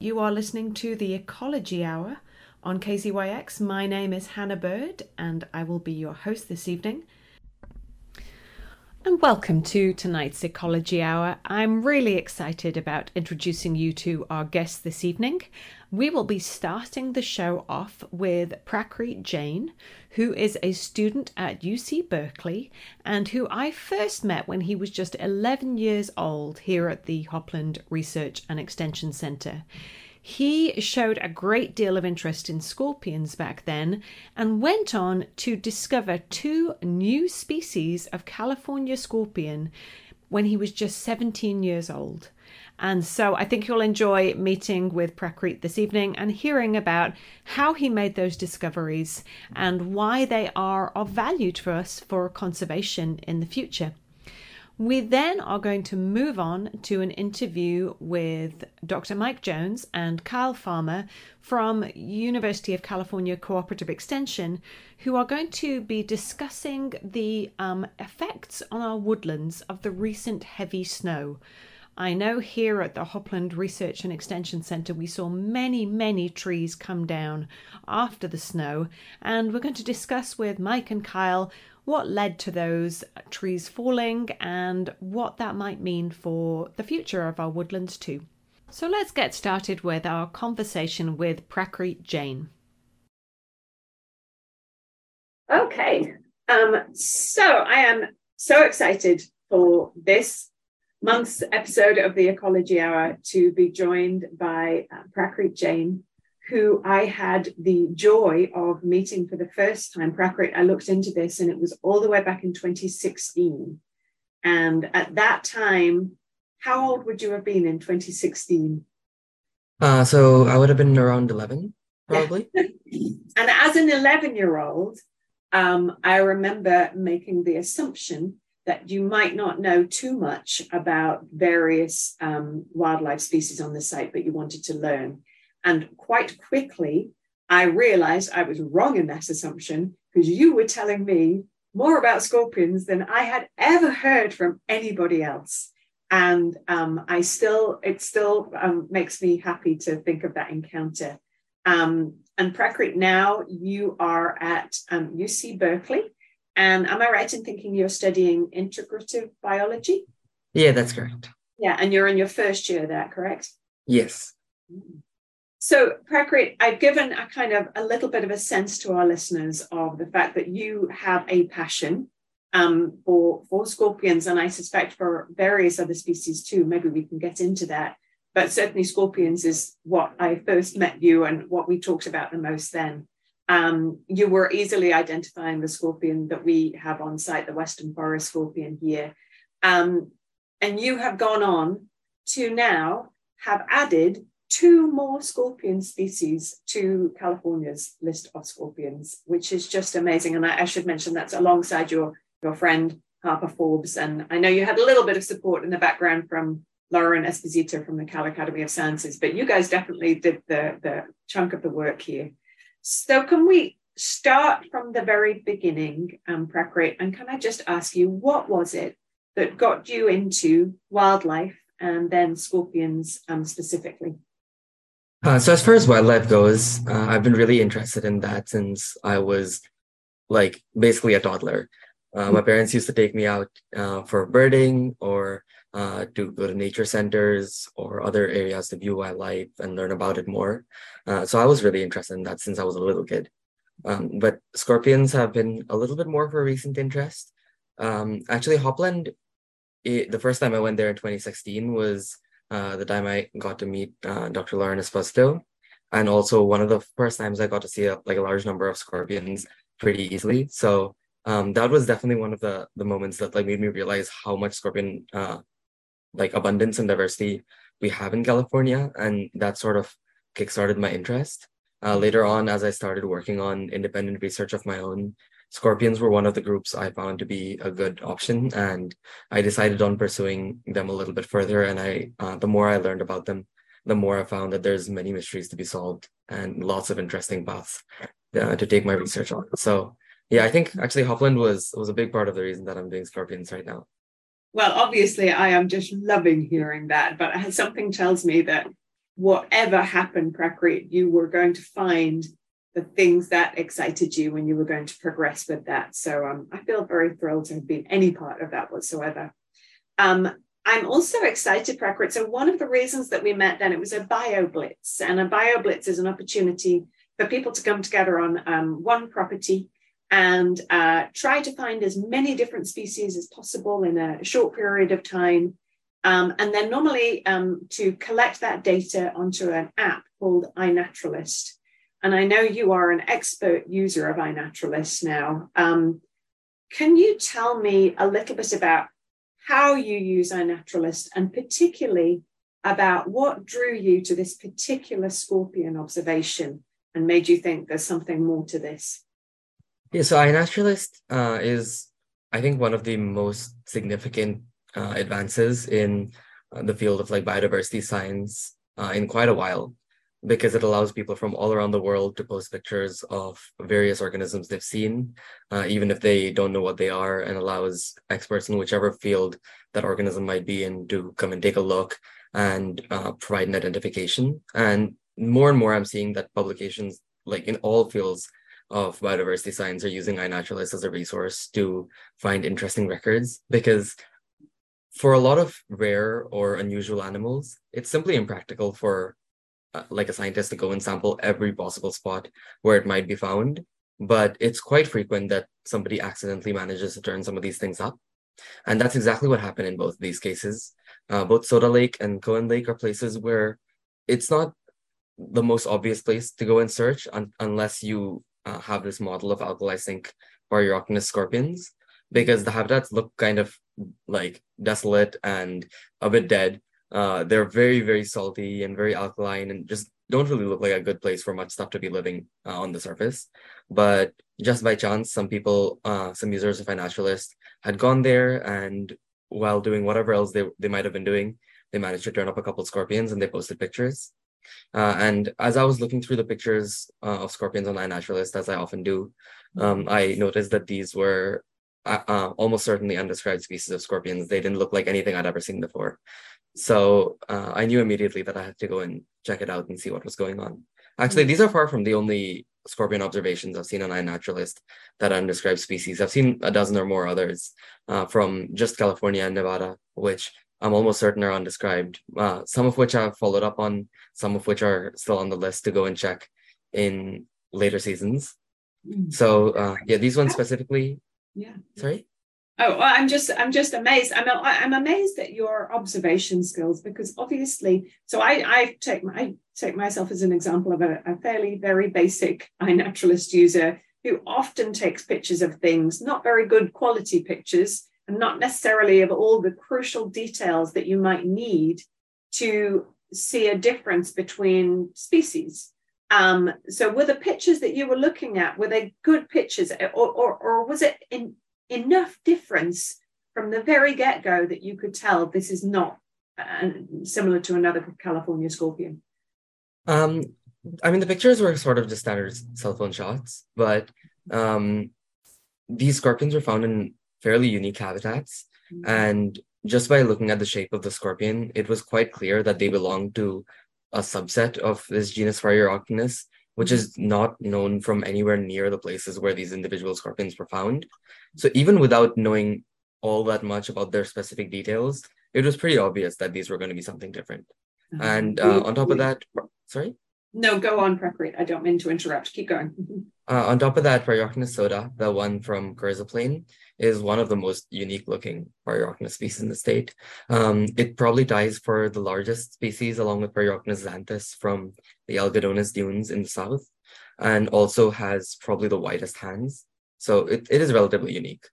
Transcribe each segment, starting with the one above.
You are listening to the Ecology Hour on KZYX. My name is Hannah Bird and I will be your host this evening. And welcome to tonight's Ecology Hour. I'm really excited about introducing you to our guest this evening. We will be starting the show off with Prakrit Jain, who is a student at UC Berkeley and who I first met when he was just 11 years old here at the Hopland Research and Extension Center. He showed a great deal of interest in scorpions back then and went on to discover two new species of California scorpion when he was just 17 years old. And so I think you'll enjoy meeting with Prakrit this evening and hearing about how he made those discoveries and why they are of value to us for conservation in the future. We then are going to move on to an interview with Dr. Mike Jones and Kyle Farmer from University of California Cooperative Extension, who are going to be discussing the um, effects on our woodlands of the recent heavy snow. I know here at the Hopland Research and Extension Centre we saw many, many trees come down after the snow, and we're going to discuss with Mike and Kyle what led to those trees falling and what that might mean for the future of our woodlands too. So let's get started with our conversation with Prakrit Jain. Okay, um, so I am so excited for this month's episode of the Ecology Hour to be joined by uh, Prakrit Jain, who I had the joy of meeting for the first time. Prakrit, I looked into this and it was all the way back in 2016. And at that time, how old would you have been in 2016? Uh, so I would have been around 11, probably. And as an 11 year old, um, I remember making the assumption that you might not know too much about various um, wildlife species on the site, but you wanted to learn. And quite quickly, I realized I was wrong in that assumption because you were telling me more about scorpions than I had ever heard from anybody else. And um, I still, it still um, makes me happy to think of that encounter. Um, and Prakrit, now you are at UC um, Berkeley. And am I right in thinking you're studying integrative biology? Yeah, that's correct. Yeah, and you're in your first year there, correct? Yes. Mm. So, Prakrit, I've given a kind of a little bit of a sense to our listeners of the fact that you have a passion um, for, for scorpions, and I suspect for various other species too. Maybe we can get into that. But certainly, scorpions is what I first met you and what we talked about the most then. Um, you were easily identifying the scorpion that we have on site, the Western Forest scorpion here. Um, and you have gone on to now have added two more scorpion species to California's list of scorpions, which is just amazing. And I, I, should mention that's alongside your, your friend Harper Forbes. And I know you had a little bit of support in the background from Lauren Esposito from the Cal Academy of Sciences, but you guys definitely did the, the chunk of the work here. So can we start from the very beginning, um, Prakrit, and can I just ask you, what was it that got you into wildlife and then scorpions um, specifically? Uh, so as far as wildlife goes, uh, I've been really interested in that since I was like basically a toddler. Uh, my parents used to take me out uh, for birding or uh, to go to nature centers or other areas to view wildlife and learn about it more. Uh, so I was really interested in that since I was a little kid. Um, but scorpions have been a little bit more of a recent interest. Um, actually, Hopland, it, the first time I went there in 2016 was uh, the time I got to meet uh, Dr. Lauren Esposito, and also one of the first times I got to see a, like a large number of scorpions pretty easily. So um, that was definitely one of the the moments that like made me realize how much scorpion uh, like abundance and diversity we have in California, and that sort of kickstarted my interest. Uh, later on, as I started working on independent research of my own, scorpions were one of the groups I found to be a good option, and I decided on pursuing them a little bit further. And I, uh, the more I learned about them, the more I found that there's many mysteries to be solved and lots of interesting paths uh, to take my research on. So, yeah, I think actually Hopland was was a big part of the reason that I'm doing scorpions right now. Well, obviously, I am just loving hearing that, but something tells me that whatever happened, Prakrit, you were going to find the things that excited you when you were going to progress with that. So um, I feel very thrilled to have been any part of that whatsoever. Um, I'm also excited, Prakrit. So one of the reasons that we met then, it was a bio blitz, and a bio blitz is an opportunity for people to come together on um, one property and uh, try to find as many different species as possible in a short period of time. Um, and then normally um, to collect that data onto an app called iNaturalist. And I know you are an expert user of iNaturalist now. Um, can you tell me a little bit about how you use iNaturalist and particularly about what drew you to this particular scorpion observation and made you think there's something more to this? Yeah, so iNaturalist uh, is, I think, one of the most significant uh, advances in uh, the field of like biodiversity science uh, in quite a while because it allows people from all around the world to post pictures of various organisms they've seen, uh, even if they don't know what they are, and allows experts in whichever field that organism might be in to come and take a look and uh, provide an identification. And more and more, I'm seeing that publications, like in all fields of biodiversity science, are using iNaturalist as a resource to find interesting records because for a lot of rare or unusual animals, it's simply impractical for uh, like a scientist to go and sample every possible spot where it might be found. But it's quite frequent that somebody accidentally manages to turn some of these things up. And that's exactly what happened in both of these cases. Uh, both Soda Lake and Koehn Lake are places where it's not the most obvious place to go and search un- unless you uh, have this model of alkali sink Paruroctonus scorpions, because the habitats look kind of like desolate and a bit dead uh, they're very, very salty and very alkaline and just don't really look like a good place for much stuff to be living uh, on the surface. But just by chance, some people, uh, some users of iNaturalist had gone there and while doing whatever else they, they might have been doing, they managed to turn up a couple scorpions and they posted pictures. Uh, and as I was looking through the pictures uh, of scorpions on iNaturalist, as I often do, um, I noticed that these were uh, uh, almost certainly undescribed species of scorpions. They didn't look like anything I'd ever seen before. So uh, I knew immediately that I had to go and check it out and see what was going on. Actually, mm-hmm. these are far from the only scorpion observations I've seen on iNaturalist that are undescribed species. I've seen a dozen or more others uh, from just California and Nevada, which I'm almost certain are undescribed. Uh, some of which I've followed up on, some of which are still on the list to go and check in later seasons. Mm. So uh, yeah, these ones specifically. Yeah. Sorry. Oh, well, I'm just I'm just amazed. I'm I'm amazed at your observation skills because obviously, so I I take my I take myself as an example of a, a fairly very basic iNaturalist user who often takes pictures of things, not very good quality pictures, and not necessarily of all the crucial details that you might need to see a difference between species. Um, so were the pictures that you were looking at, were they good pictures or, or, or was it in, enough difference from the very get go that you could tell this is not uh, similar to another California scorpion? Um, I mean, the pictures were sort of just standard cell phone shots, but um, these scorpions were found in fairly unique habitats. Mm-hmm. And just by looking at the shape of the scorpion, it was quite clear that they belonged to a subset of this genus Paruroctonus, which is not known from anywhere near the places where these individual scorpions were found. So even without knowing all that much about their specific details, it was pretty obvious that these were going to be something different. Uh-huh. And uh, on top of that, sorry? No, go on, Prakrit. I don't mean to interrupt. Keep going. uh, on top of that, Paruroctonus soda, the one from Carrizo Plain, is one of the most unique looking Paruroctonus species in the state. Um, it probably ties for the largest species along with Paruroctonus xanthus from the Algodones dunes in the south, and also has probably the widest hands. So it, it is relatively unique.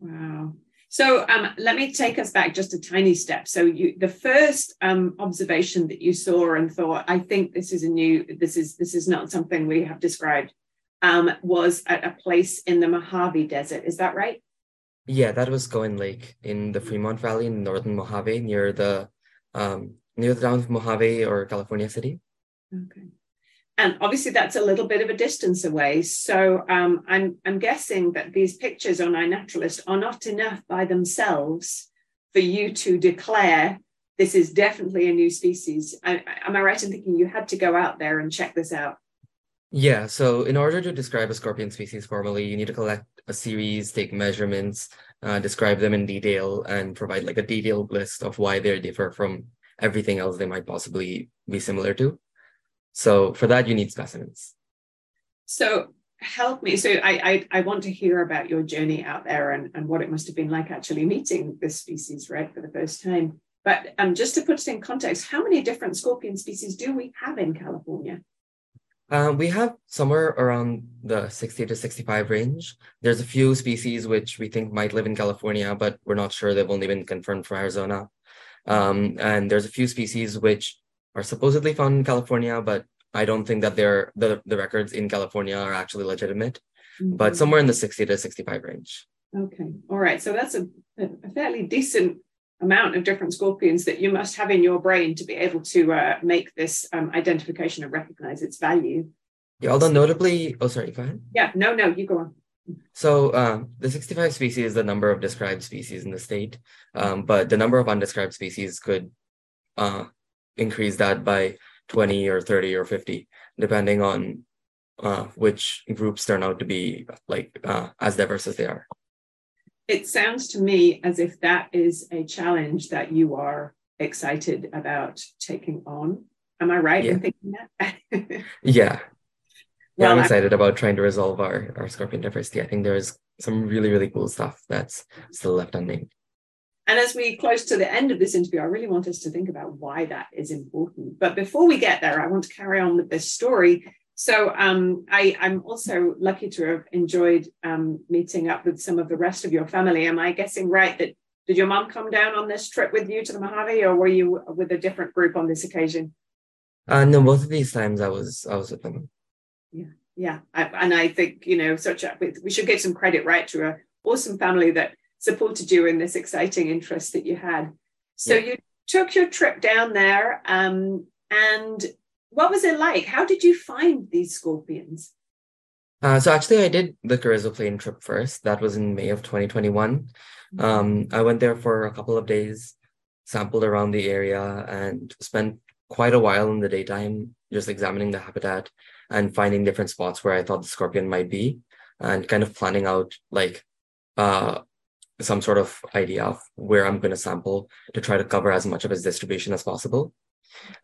Wow. So um, let me take us back just a tiny step. So you, the first um, observation that you saw and thought, I think this is a new, this is this is not something we have described, um, was at a place in the Mojave Desert. Is that right? Yeah, that was Koehn Lake in the Fremont Valley in northern Mojave, near the um, near the town of Mojave or California City. Okay and obviously that's a little bit of a distance away. So um, I'm I'm guessing that these pictures on iNaturalist are not enough by themselves for you to declare this is definitely a new species. I, am I right in thinking you had to go out there and check this out? Yeah, so in order to describe a scorpion species formally, you need to collect a series, take measurements, uh, describe them in detail, and provide like a detailed list of why they differ from everything else they might possibly be similar to. So for that, you need specimens. So help me. So I, I, I want to hear about your journey out there and, and what it must have been like actually meeting this species, right, for the first time. But um, just to put it in context, how many different scorpion species do we have in California? Uh, we have somewhere around the 60 to 65 range. There's a few species which we think might live in California, but we're not sure. They've only been confirmed for Arizona. Um, and there's a few species which are supposedly found in California, but I don't think that they're the, the records in California are actually legitimate, mm-hmm. but somewhere in the 60 to 65 range. Okay. All right. So that's a, a fairly decent amount of different scorpions that you must have in your brain to be able to uh, make this um, identification and recognize its value. Yeah, although notably, oh, sorry, go ahead. Yeah, no, no, you go on. So um, the 65 species is the number of described species in the state, um, but the number of undescribed species could uh, increase that by 20 or 30 or 50, depending on uh, which groups turn out to be like uh, as diverse as they are it sounds to me as if that is a challenge that you are excited about taking on. Am I right yeah. in thinking that? yeah. Yeah, well, I'm excited I, about trying to resolve our, our scorpion diversity. I think there's some really, really cool stuff that's still left unnamed. And as we close to the end of this interview, I really want us to think about why that is important. But before we get there, I want to carry on with this story so um, I, am also lucky to have enjoyed um, meeting up with some of the rest of your family. Am I guessing right that did your mom come down on this trip with you to the Mojave, or were you with a different group on this occasion? Uh, no, both of these times I was I was with them. Yeah, yeah, I, and I think you know such a we should give some credit right to a awesome family that supported you in this exciting interest that you had. So yeah. you took your trip down there, um, and what was it like? How did you find these scorpions? Uh, so actually, I did the Carrizo Plain trip first. That was in May of 2021. Mm-hmm. Um, I went there for a couple of days, sampled around the area, and spent quite a while in the daytime just examining the habitat and finding different spots where I thought the scorpion might be, and kind of planning out like uh, some sort of idea of where I'm going to sample to try to cover as much of its distribution as possible.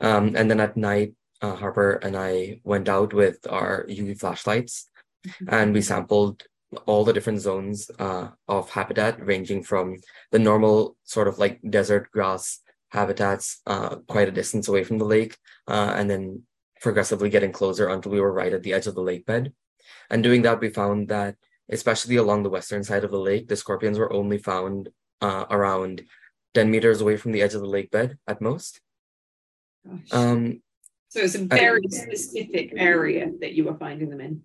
Um, and then at night, uh, Harper and I went out with our UV flashlights mm-hmm. and we sampled all the different zones uh, of habitat, ranging from the normal sort of like desert grass habitats uh, quite a distance away from the lake, uh, and then progressively getting closer until we were right at the edge of the lake bed. And doing that, we found that, especially along the western side of the lake, the scorpions were only found uh, around 10 meters away from the edge of the lake bed at most. Um, so it's a very I, specific area that you were finding them in.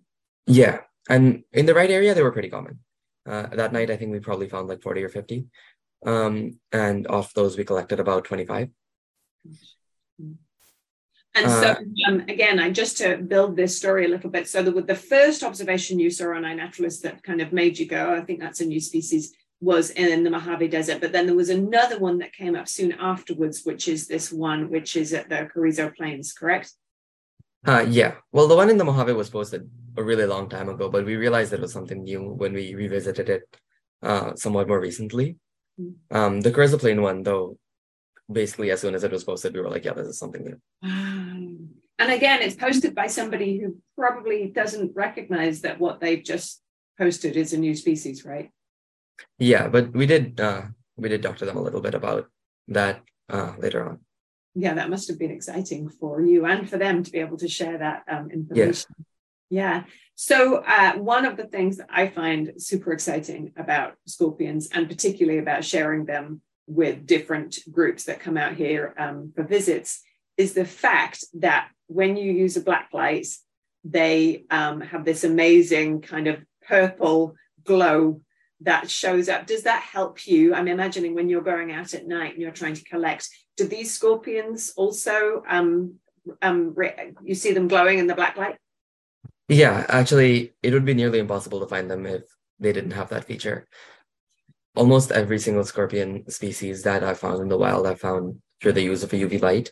Yeah. And in the right area, they were pretty common. Uh, that night, I think we probably found like 40 or 50. Um, and off those, we collected about 25. And so, uh, um, again, I just to build this story a little bit. So, the, the first observation you saw on iNaturalist that kind of made you go, I think that's a new species was in the Mojave Desert. But then there was another one that came up soon afterwards, which is this one, which is at the Carrizo Plains, correct? Uh, yeah. Well, the one in the Mojave was posted a really long time ago, but we realized it was something new when we revisited it uh, somewhat more recently. Mm-hmm. Um, the Carrizo Plain one, though, basically as soon as it was posted, we were like, yeah, this is something new. And again, it's posted by somebody who probably doesn't recognize that what they've just posted is a new species, right? Yeah, but we did uh, we did talk to them a little bit about that uh, later on. Yeah, that must have been exciting for you and for them to be able to share that um, information. Yeah. yeah. So uh, one of the things that I find super exciting about scorpions, and particularly about sharing them with different groups that come out here um, for visits, is the fact that when you use a black light, they um, have this amazing kind of purple glow that shows up. Does that help you? I'm imagining when you're going out at night and you're trying to collect do these scorpions also um, um, you see them glowing in the black light? Yeah actually it would be nearly impossible to find them if they didn't have that feature almost every single scorpion species that i found in the wild i found through the use of a UV light.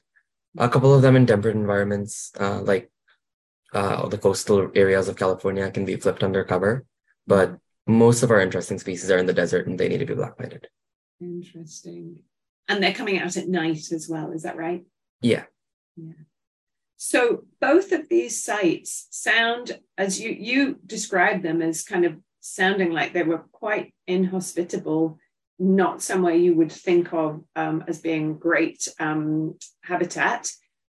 A couple of them in temperate environments, uh, like uh, the coastal areas of California, can be flipped undercover. But most of our interesting species are in the desert and they need to be black lighted. Interesting. And they're coming out at night as well, is that right? Yeah. Yeah. So both of these sites sound, as you you describe them as kind of sounding like they were quite inhospitable, not somewhere you would think of um, as being great um, habitat.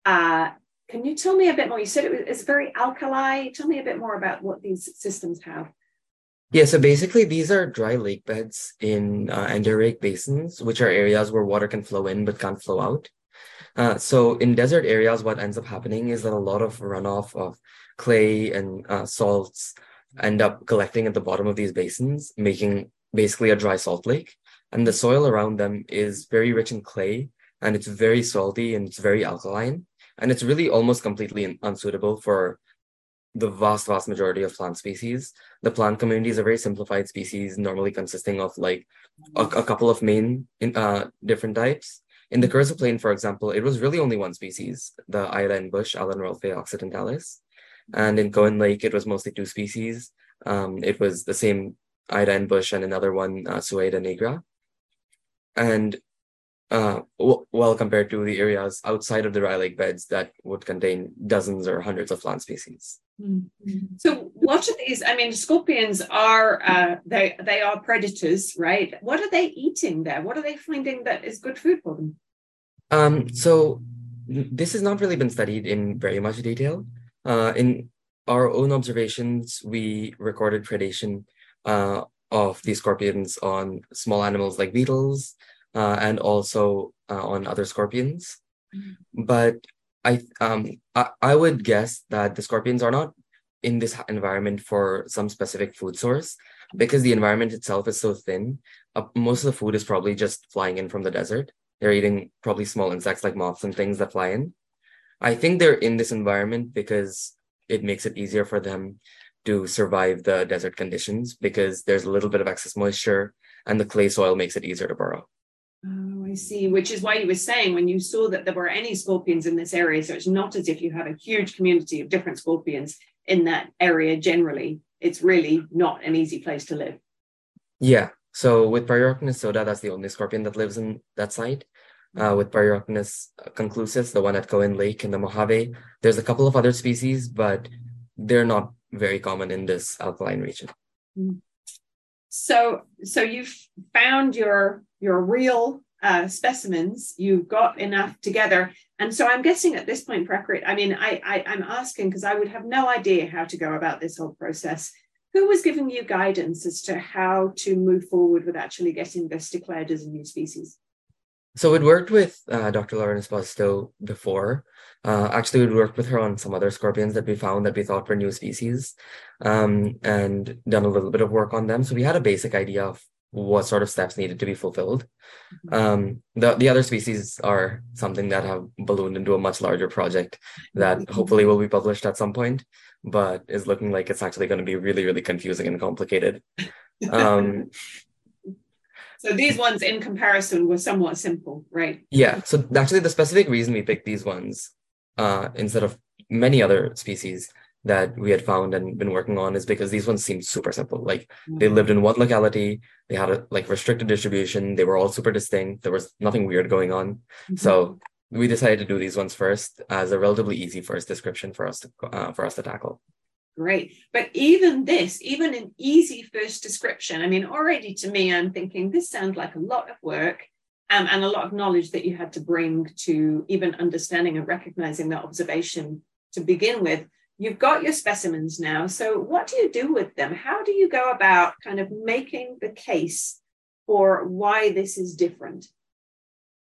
Uh, can you tell me a bit more? You said it was it's very alkali. Tell me a bit more about what these systems have. Yeah, so basically these are dry lake beds in uh, endorheic basins, which are areas where water can flow in but can't flow out. Uh, so in desert areas, what ends up happening is that a lot of runoff of clay and uh, salts end up collecting at the bottom of these basins, making basically a dry salt lake. And the soil around them is very rich in clay and it's very salty and it's very alkaline. And it's really almost completely unsuitable for the vast, vast majority of plant species. The plant community is a very simplified species, normally consisting of like a, a couple of main uh, different types. In the Carrizo Plain, for example, it was really only one species, the Iodine bush, Allenrolfea occidentalis. And in Koehn Lake, it was mostly two species. Um, it was the same iodine bush and another one, uh, Suaeda nigra. And uh, w- well compared to the areas outside of the dry lake beds that would contain dozens or hundreds of plant species. Mm-hmm. So, what are these? I mean, scorpions are uh, they they are predators, right? What are they eating there? What are they finding that is good food for them? Um, so this has not really been studied in very much detail. Uh, in our own observations, we recorded predation uh, of these scorpions on small animals like beetles uh, and also uh, on other scorpions. Mm-hmm. But I, um, I, I would guess that the scorpions are not in this environment for some specific food source because the environment itself is so thin. Uh, most of the food is probably just flying in from the desert. They're eating probably small insects like moths and things that fly in. I think they're in this environment because it makes it easier for them to survive the desert conditions because there's a little bit of excess moisture and the clay soil makes it easier to burrow. Oh, I see. Which is why you were saying when you saw that there were any scorpions in this area, so it's not as if you have a huge community of different scorpions in that area generally. It's really not an easy place to live. Yeah. So with Paruroctonus soda, that's the only scorpion that lives in that site. Uh, with Paruroctonus conclusus, the one at Koehn Lake in the Mojave, there's a couple of other species, but they're not very common in this alkaline region. Hmm. So, so you've found your your real uh, specimens. You've got enough together, and so I'm guessing at this point, Prakrit. I mean, I, I I'm asking because I would have no idea how to go about this whole process. Who was giving you guidance as to how to move forward with actually getting this declared as a new species? So we'd worked with uh, Dr. Lauren Esposito before. Uh, actually, we'd worked with her on some other scorpions that we found that we thought were new species um, and done a little bit of work on them. So we had a basic idea of what sort of steps needed to be fulfilled. Mm-hmm. Um, the, the other species are something that have ballooned into a much larger project that mm-hmm. hopefully will be published at some point, but is looking like it's actually going to be really, really confusing and complicated. Um, so these ones in comparison were somewhat simple, right? Yeah. So actually the specific reason we picked these ones uh, instead of many other species that we had found and been working on is because these ones seemed super simple. Like mm-hmm. they lived in one locality, they had a like restricted distribution, they were all super distinct. There was nothing weird going on. Mm-hmm. So we decided to do these ones first as a relatively easy first description for us to uh, for us to tackle. Great. But even this, even an easy first description, I mean, already to me, I'm thinking this sounds like a lot of work um, and a lot of knowledge that you had to bring to even understanding and recognizing that observation to begin with. You've got your specimens now. So, what do you do with them? How do you go about kind of making the case for why this is different?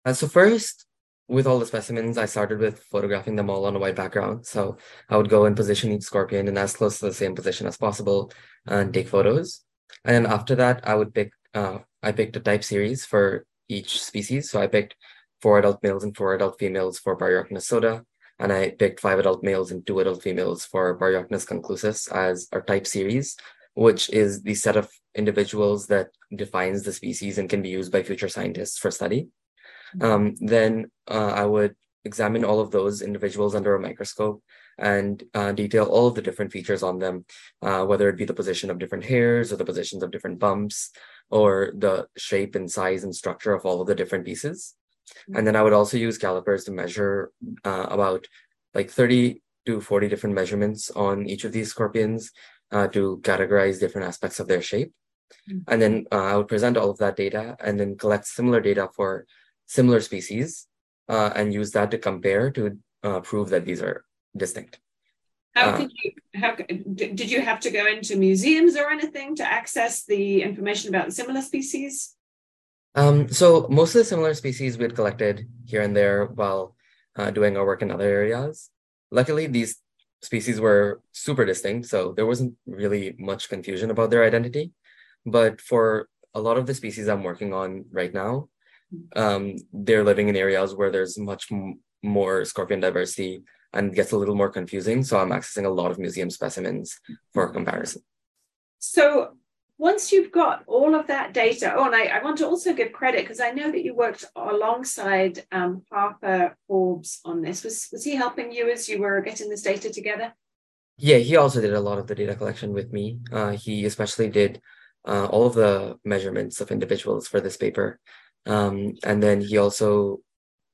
Uh, so, first, with all the specimens, I started with photographing them all on a white background. So I would go and position each scorpion in as close to the same position as possible and take photos. And then after that, I would pick, uh, I picked a type series for each species. So I picked four adult males and four adult females for Paruroctonus soda. And I picked five adult males and two adult females for Paruroctonus conclusus as our type series, which is the set of individuals that defines the species and can be used by future scientists for study. Um, then uh, I would examine all of those individuals under a microscope and uh, detail all of the different features on them, uh, whether it be the position of different hairs or the positions of different bumps or the shape and size and structure of all of the different pieces. And then I would also use calipers to measure uh, about like 30 to 40 different measurements on each of these scorpions uh, to categorize different aspects of their shape. Mm-hmm. And then uh, I would present all of that data and then collect similar data for similar species uh, and use that to compare to uh, prove that these are distinct. How uh, could you? How did you have to go into museums or anything to access the information about similar species? Um, so most of the similar species we had collected here and there while uh, doing our work in other areas. Luckily, these species were super distinct, so there wasn't really much confusion about their identity. But for a lot of the species I'm working on right now, um, they're living in areas where there's much m- more scorpion diversity and gets a little more confusing. So I'm accessing a lot of museum specimens for comparison. So once you've got all of that data, oh, and I, I want to also give credit because I know that you worked alongside um, Harper Forbes on this. Was was he helping you as you were getting this data together? Yeah, he also did a lot of the data collection with me. Uh, he especially did uh, all of the measurements of individuals for this paper, um, and then he also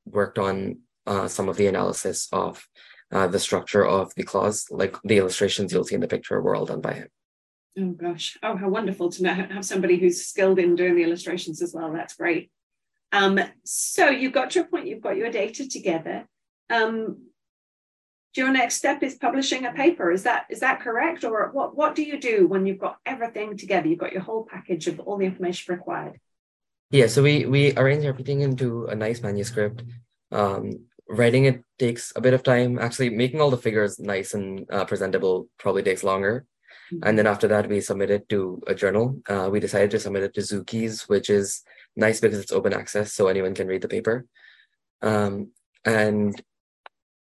worked on uh, some of the analysis of uh, the structure of the claws, like the illustrations you'll see in the picture were all done by him. Oh gosh! Oh, how wonderful to know, have somebody who's skilled in doing the illustrations as well. That's great. Um, so you've got a point. You've got your data together. Um, your next step is publishing a paper. Is that is that correct, or what? What do you do when you've got everything together? You've got your whole package of all the information required. Yeah. So we we arrange everything into a nice manuscript. Um, writing it takes a bit of time. Actually, making all the figures nice and uh, presentable probably takes longer. And then after that, we submit it to a journal. Uh, we decided to submit it to ZooKeys, which is nice because it's open access, so anyone can read the paper. Um, and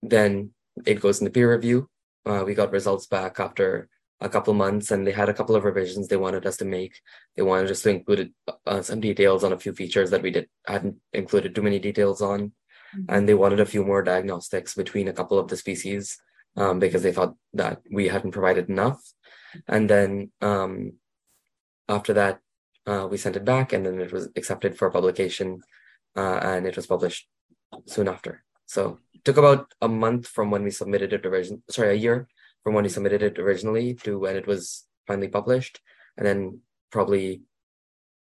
then it goes into peer review. Uh, we got results back after a couple months, and they had a couple of revisions they wanted us to make. They wanted us to include uh, some details on a few features that we did hadn't included too many details on, mm-hmm. and they wanted a few more diagnostics between a couple of the species um, because they thought that we hadn't provided enough. And then um, after that, uh, we sent it back, and then it was accepted for publication, uh, and it was published soon after. So it took about a month from when we submitted it originally. Sorry, a year from when he submitted it originally to when it was finally published, and then probably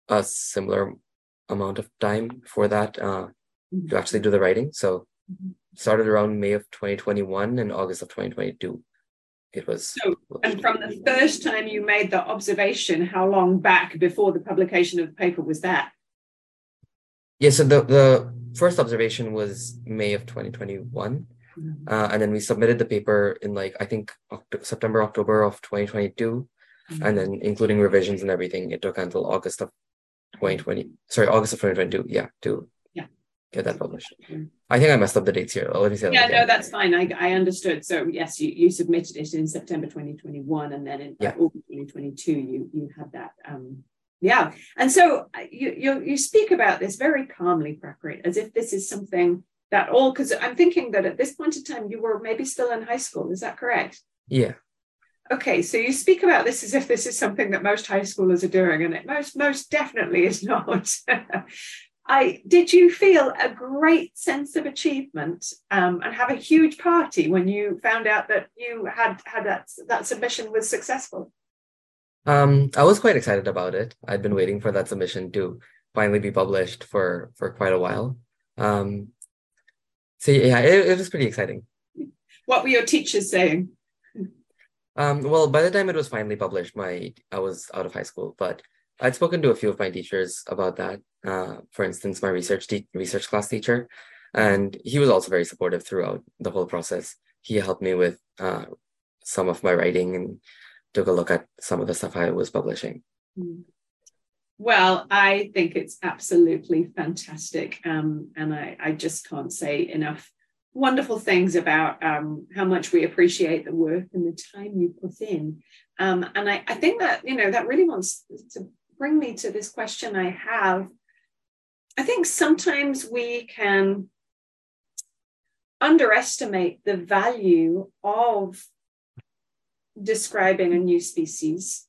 a similar amount of time for that uh, to actually do the writing. So started around May of 2021 and August of 2022 it was so and from the first time you made that observation how long back before the publication of the paper was that yeah so the, the first observation was may of 2021 mm-hmm. Uh, and then we submitted the paper in like i think October, september october of 2022 mm-hmm. and then including revisions and everything it took until august of 2020 sorry august of 2022 yeah to yeah. get that published. I think I messed up the dates here. Let me say. Yeah, again. no, that's fine. I, I understood. So yes, you, you submitted it in September 2021, and then in yeah. August 2022, you you had that. Um, yeah, and so uh, you you you speak about this very calmly, Prakrit, as if this is something that all. Because I'm thinking that at this point in time, you were maybe still in high school. Is that correct? Yeah. Okay, so you speak about this as if this is something that most high schoolers are doing, and it most most definitely is not. I did you feel a great sense of achievement um, and have a huge party when you found out that you had had that that submission was successful? Um, I was quite excited about it. I'd been waiting for that submission to finally be published for for quite a while. Um, so yeah, it, it was pretty exciting. What were your teachers saying? Um, well, by the time it was finally published, my I was out of high school, but I'd spoken to a few of my teachers about that. Uh, for instance, my research te- research class teacher, and he was also very supportive throughout the whole process. He helped me with uh, some of my writing and took a look at some of the stuff I was publishing. Hmm. Well, I think it's absolutely fantastic, um, and I, I just can't say enough wonderful things about um, how much we appreciate the work and the time you put in. Um, and I, I think that, you know, that really wants to bring me to this question I have. I think sometimes we can underestimate the value of describing a new species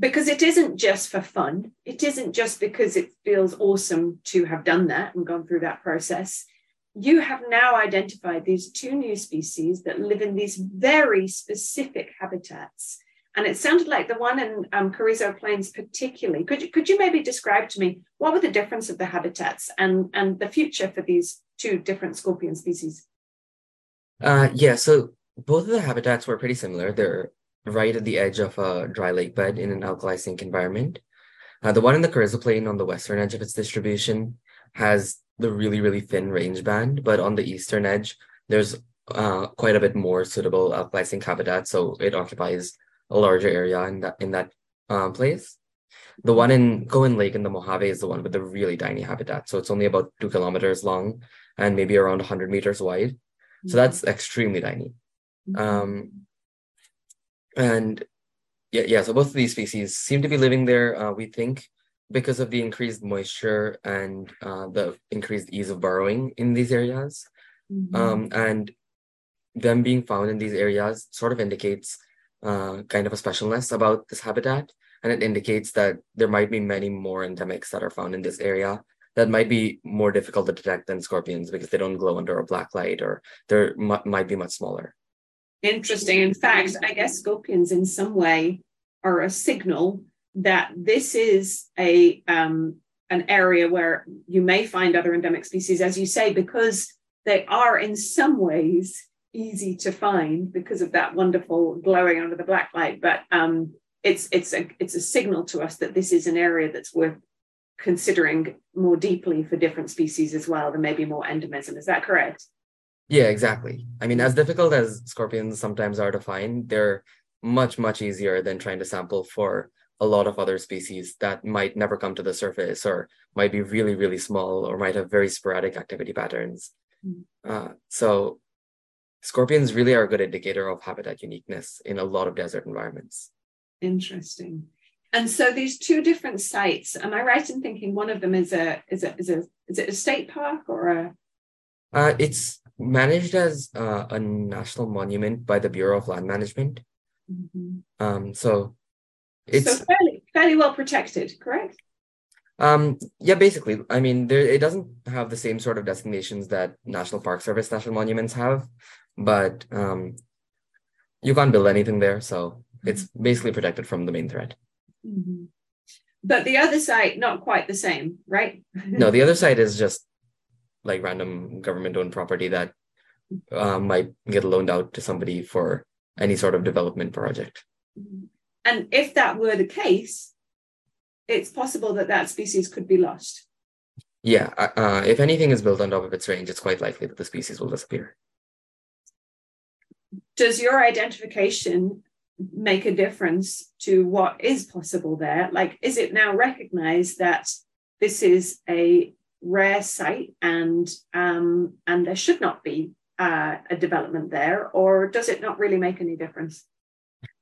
because it isn't just for fun. It isn't just because it feels awesome to have done that and gone through that process. You have now identified these two new species that live in these very specific habitats and it sounded like the one in um, Carrizo Plains, particularly. Could you, could you maybe describe to me what were the difference of the habitats and, and the future for these two different scorpion species? Uh, yeah, so both of the habitats were pretty similar. They're right at the edge of a dry lake bed in an alkali sink environment. Uh, the one in the Carrizo Plain on the western edge of its distribution has the really, really thin range band, but on the eastern edge, there's uh, quite a bit more suitable alkali sink habitat, so it occupies a larger area in that in that um, place. The one in Koehn Lake in the Mojave is the one with the really tiny habitat. So it's only about two kilometers long and maybe around 100 meters wide. So that's extremely tiny. Mm-hmm. Um, and yeah, yeah. So both of these species seem to be living there. Uh, we think because of the increased moisture and uh, the increased ease of burrowing in these areas. Mm-hmm. Um, and them being found in these areas sort of indicates uh, kind of a specialness about this habitat. And it indicates that there might be many more endemics that are found in this area that might be more difficult to detect than scorpions because they don't glow under a black light or they m- might be much smaller. Interesting. In fact, I guess scorpions in some way are a signal that this is a um, an area where you may find other endemic species, as you say, because they are in some ways easy to find because of that wonderful glowing under the black light. But um, it's it's a it's a signal to us that this is an area that's worth considering more deeply for different species as well. There may be more endemism. Is that correct? Yeah, exactly. I mean, as difficult as scorpions sometimes are to find, they're much much easier than trying to sample for a lot of other species that might never come to the surface or might be really really small or might have very sporadic activity patterns. Mm. Uh, so scorpions really are a good indicator of habitat uniqueness in a lot of desert environments. Interesting. And so these two different sites, am I right in thinking one of them is a is a is a is it a state park or a uh, it's managed as uh, a national monument by the Bureau of Land Management. Mm-hmm. Um, so it's so fairly, fairly well protected, correct? Um, yeah, basically. I mean, there it doesn't have the same sort of designations that National Park Service national monuments have, but um, you can't build anything there, so it's mm-hmm. basically protected from the main threat. Mm-hmm. But the other side, not quite the same, right? no, the other side is just like random government-owned property that uh, might get loaned out to somebody for any sort of development project. Mm-hmm. And if that were the case, it's possible that that species could be lost. Yeah, uh, uh if anything is built on top of its range, it's quite likely that the species will disappear does your identification make a difference to what is possible there? Like, is it now recognized that this is a rare site and um, and there should not be uh, a development there, or does it not really make any difference?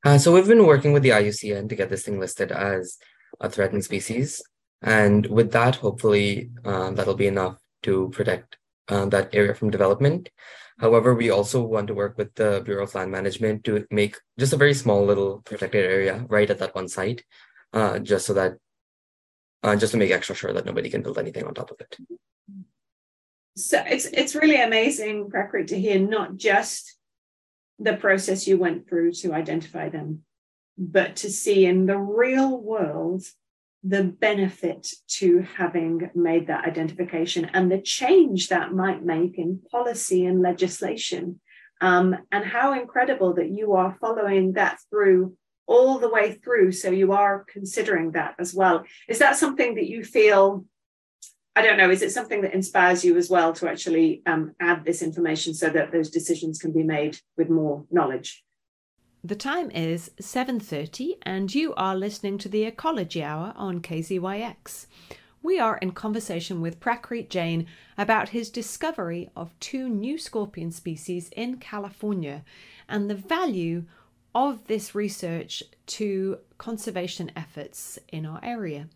Uh, so we've been working with the IUCN to get this thing listed as a threatened species, and with that, hopefully, uh, that'll be enough to protect uh, that area from development. However, we also want to work with the Bureau of Land Management to make just a very small little protected area right at that one site, uh, just so that, uh, just to make extra sure that nobody can build anything on top of it. So it's it's really amazing, Prakrit, to hear not just the process you went through to identify them, but to see in the real world the benefit to having made that identification and the change that might make in policy and legislation. Um, and how incredible that you are following that through all the way through. So you are considering that as well. Is that something that you feel? I don't know. Is it something that inspires you as well to actually um, add this information so that those decisions can be made with more knowledge? The time is 7:30 and you are listening to the Ecology Hour on KZYX. We are in conversation with Prakrit Jain about his discovery of two new scorpion species in California and the value of this research to conservation efforts in our area.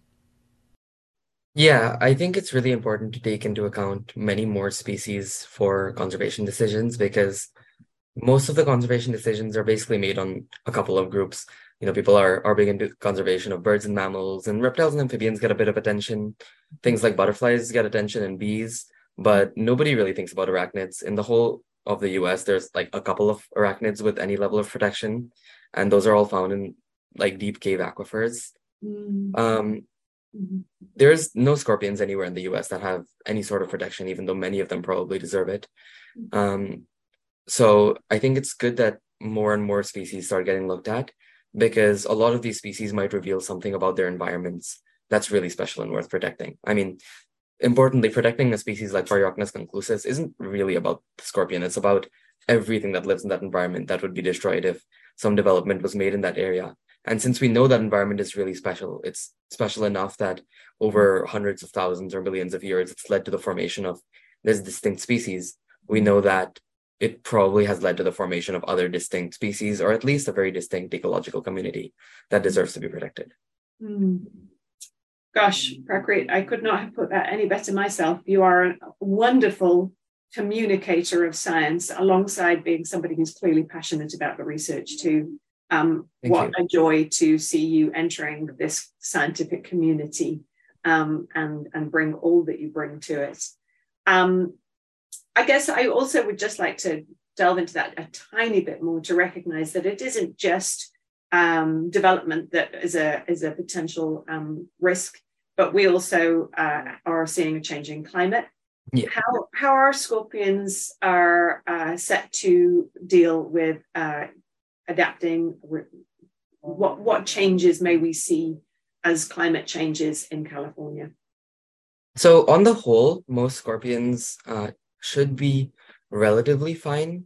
Yeah, I think it's really important to take into account many more species for conservation decisions because most of the conservation decisions are basically made on a couple of groups. You know, people are, are big into conservation of birds and mammals, and reptiles and amphibians get a bit of attention. Things like butterflies get attention and bees, but nobody really thinks about arachnids. In the whole of the US, there's like a couple of arachnids with any level of protection, and those are all found in like deep cave aquifers. Mm. Um, mm-hmm. There's no scorpions anywhere in the US that have any sort of protection, even though many of them probably deserve it. Mm. Um, so I think it's good that more and more species start getting looked at because a lot of these species might reveal something about their environments that's really special and worth protecting. I mean, importantly, protecting a species like Paruroctonus conclusus isn't really about the scorpion. It's about everything that lives in that environment that would be destroyed if some development was made in that area. And since we know that environment is really special, it's special enough that over hundreds of thousands or millions of years, it's led to the formation of this distinct species. We know that it probably has led to the formation of other distinct species, or at least a very distinct ecological community that deserves to be protected. Mm. Gosh, Prakrit, I could not have put that any better myself. You are a wonderful communicator of science, alongside being somebody who's clearly passionate about the research too. Um, what you. a joy to see you entering this scientific community um, and, and bring all that you bring to it. Um, I guess I also would just like to delve into that a tiny bit more to recognize that it isn't just um, development that is a is a potential um, risk, but we also uh, are seeing a changing climate. Yeah. How how our scorpions are uh, set to deal with uh, adapting? What what changes may we see as climate changes in California? So on the whole, most scorpions uh, should be relatively fine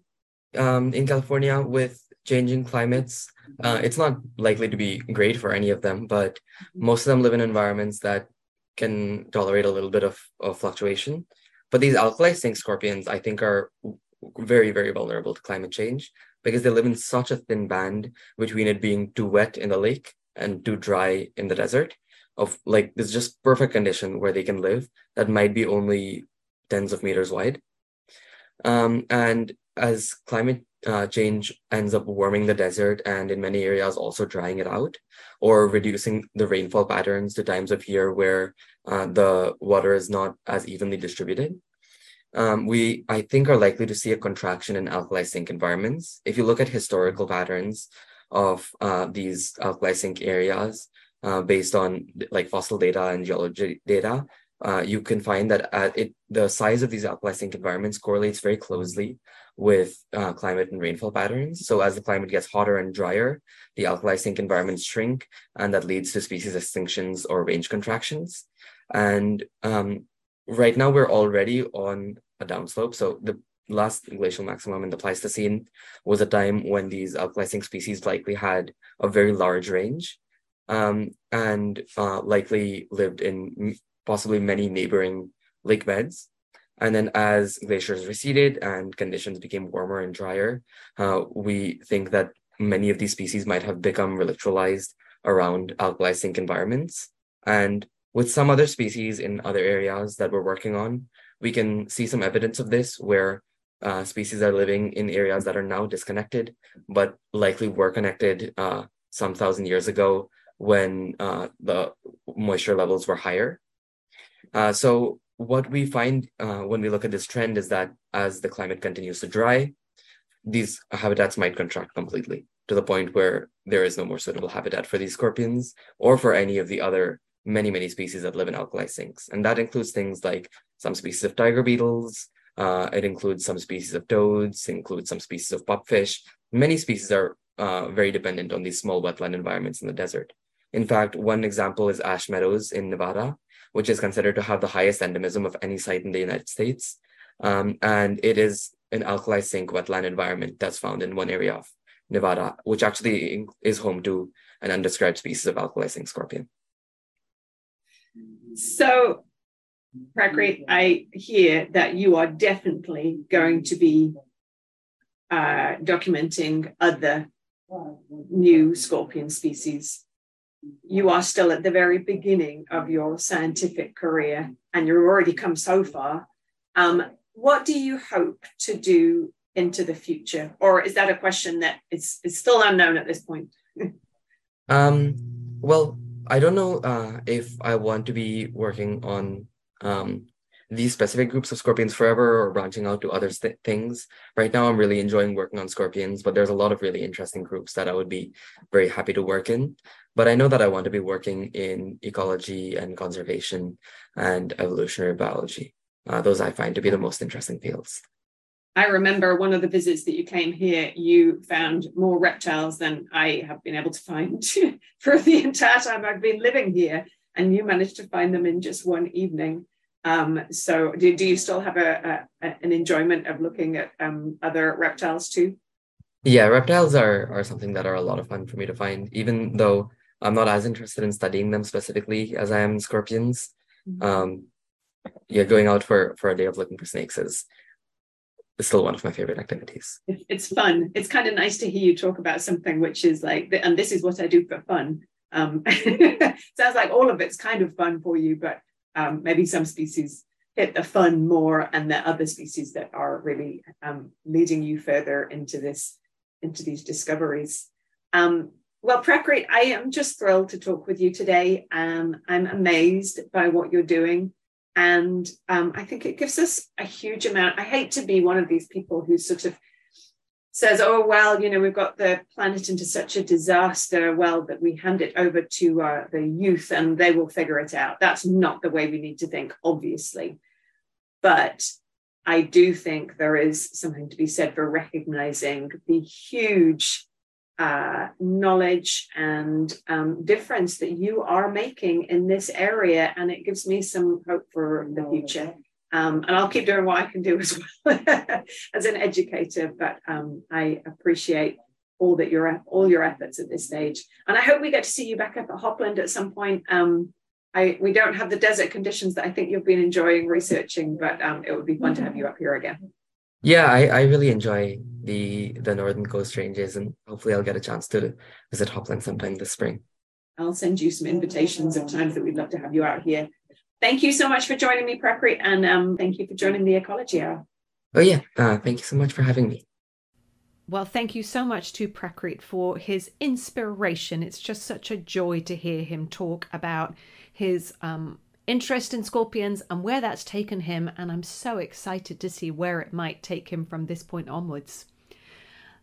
um, in California with changing climates. Uh, it's not likely to be great for any of them, but most of them live in environments that can tolerate a little bit of, of fluctuation. But these alkali sink scorpions, I think, are very, very vulnerable to climate change because they live in such a thin band between it being too wet in the lake and too dry in the desert. Of like, this just perfect condition where they can live that might be only tens of meters wide. Um, and as climate uh, change ends up warming the desert and in many areas also drying it out or reducing the rainfall patterns to times of year where uh, the water is not as evenly distributed. Um, we, I think, are likely to see a contraction in alkali sink environments. If you look at historical patterns of uh, these alkali sink areas uh, based on like fossil data and geology data, uh, you can find that at it, the size of these alkali sink environments correlates very closely with uh, climate and rainfall patterns. So as the climate gets hotter and drier, the alkali sink environments shrink, and that leads to species extinctions or range contractions. And um, right now we're already on a downslope. So the last glacial maximum in the Pleistocene was a time when these alkali sink species likely had a very large range um, and uh, likely lived in possibly many neighboring lake beds. And then as glaciers receded and conditions became warmer and drier, uh, we think that many of these species might have become relictualized around alkali sink environments. And with some other species in other areas that we're working on, we can see some evidence of this where uh, species are living in areas that are now disconnected, but likely were connected uh, some thousand years ago when uh, the moisture levels were higher. Uh, so what we find uh, when we look at this trend is that as the climate continues to dry, these habitats might contract completely to the point where there is no more suitable habitat for these scorpions or for any of the other many, many species that live in alkali sinks. And that includes things like some species of tiger beetles, uh, it includes some species of toads, includes some species of pupfish. Many species are uh, very dependent on these small wetland environments in the desert. In fact, one example is ash meadows in Nevada, which is considered to have the highest endemism of any site in the United States. Um, and it is an alkali sink wetland environment that's found in one area of Nevada, which actually is home to an undescribed species of alkali sink scorpion. So, Prakrit, I hear that you are definitely going to be uh, documenting other new scorpion species you are still at the very beginning of your scientific career and you've already come so far. Um, what do you hope to do into the future? Or is that a question that is, is still unknown at this point? um, well, I don't know uh, if I want to be working on um, these specific groups of scorpions forever or branching out to other th- things. Right now, I'm really enjoying working on scorpions, but there's a lot of really interesting groups that I would be very happy to work in. But I know that I want to be working in ecology and conservation and evolutionary biology. Uh, those I find to be the most interesting fields. I remember one of the visits that you came here, you found more reptiles than I have been able to find for the entire time I've been living here. And you managed to find them in just one evening. Um, so do, do you still have a, a, an enjoyment of looking at um, other reptiles too? Yeah, reptiles are, are something that are a lot of fun for me to find, even though I'm not as interested in studying them specifically as I am in scorpions. Mm-hmm. Um, yeah, going out for, for a day of looking for snakes is, is still one of my favorite activities. It's fun. It's kind of nice to hear you talk about something which is like, and this is what I do for fun. Um, sounds like all of it's kind of fun for you, but um, maybe some species hit the fun more and the other species that are really um, leading you further into this into these discoveries um, well prakrit i am just thrilled to talk with you today. Um, i'm amazed by what you're doing. And um, i think it gives us a huge amount. I hate to be one of these people who sort of says, oh, well, you know, we've got the planet into such a disaster, well, that we hand it over to uh, the youth and they will figure it out. That's not the way we need to think, obviously. But I do think there is something to be said for recognizing the huge uh, knowledge and um, difference that you are making in this area. And it gives me some hope for the future. Um, and I'll keep doing what I can do as well as an educator. But um, I appreciate all that your all your efforts at this stage, and I hope we get to see you back up at Hopland at some point. Um, I we don't have the desert conditions that I think you've been enjoying researching, but um, it would be fun to have you up here again. Yeah, I, I really enjoy the the northern coast ranges, and hopefully I'll get a chance to visit Hopland sometime this spring. I'll send you some invitations of times that we'd love to have you out here thank you so much for joining me, Prakrit, and um, thank you for joining the Ecology Hour. Oh, yeah. Uh, thank you so much for having me. Well, thank you so much to Prakrit for his inspiration. It's just such a joy to hear him talk about his um, interest in scorpions and where that's taken him. And I'm so excited to see where it might take him from this point onwards.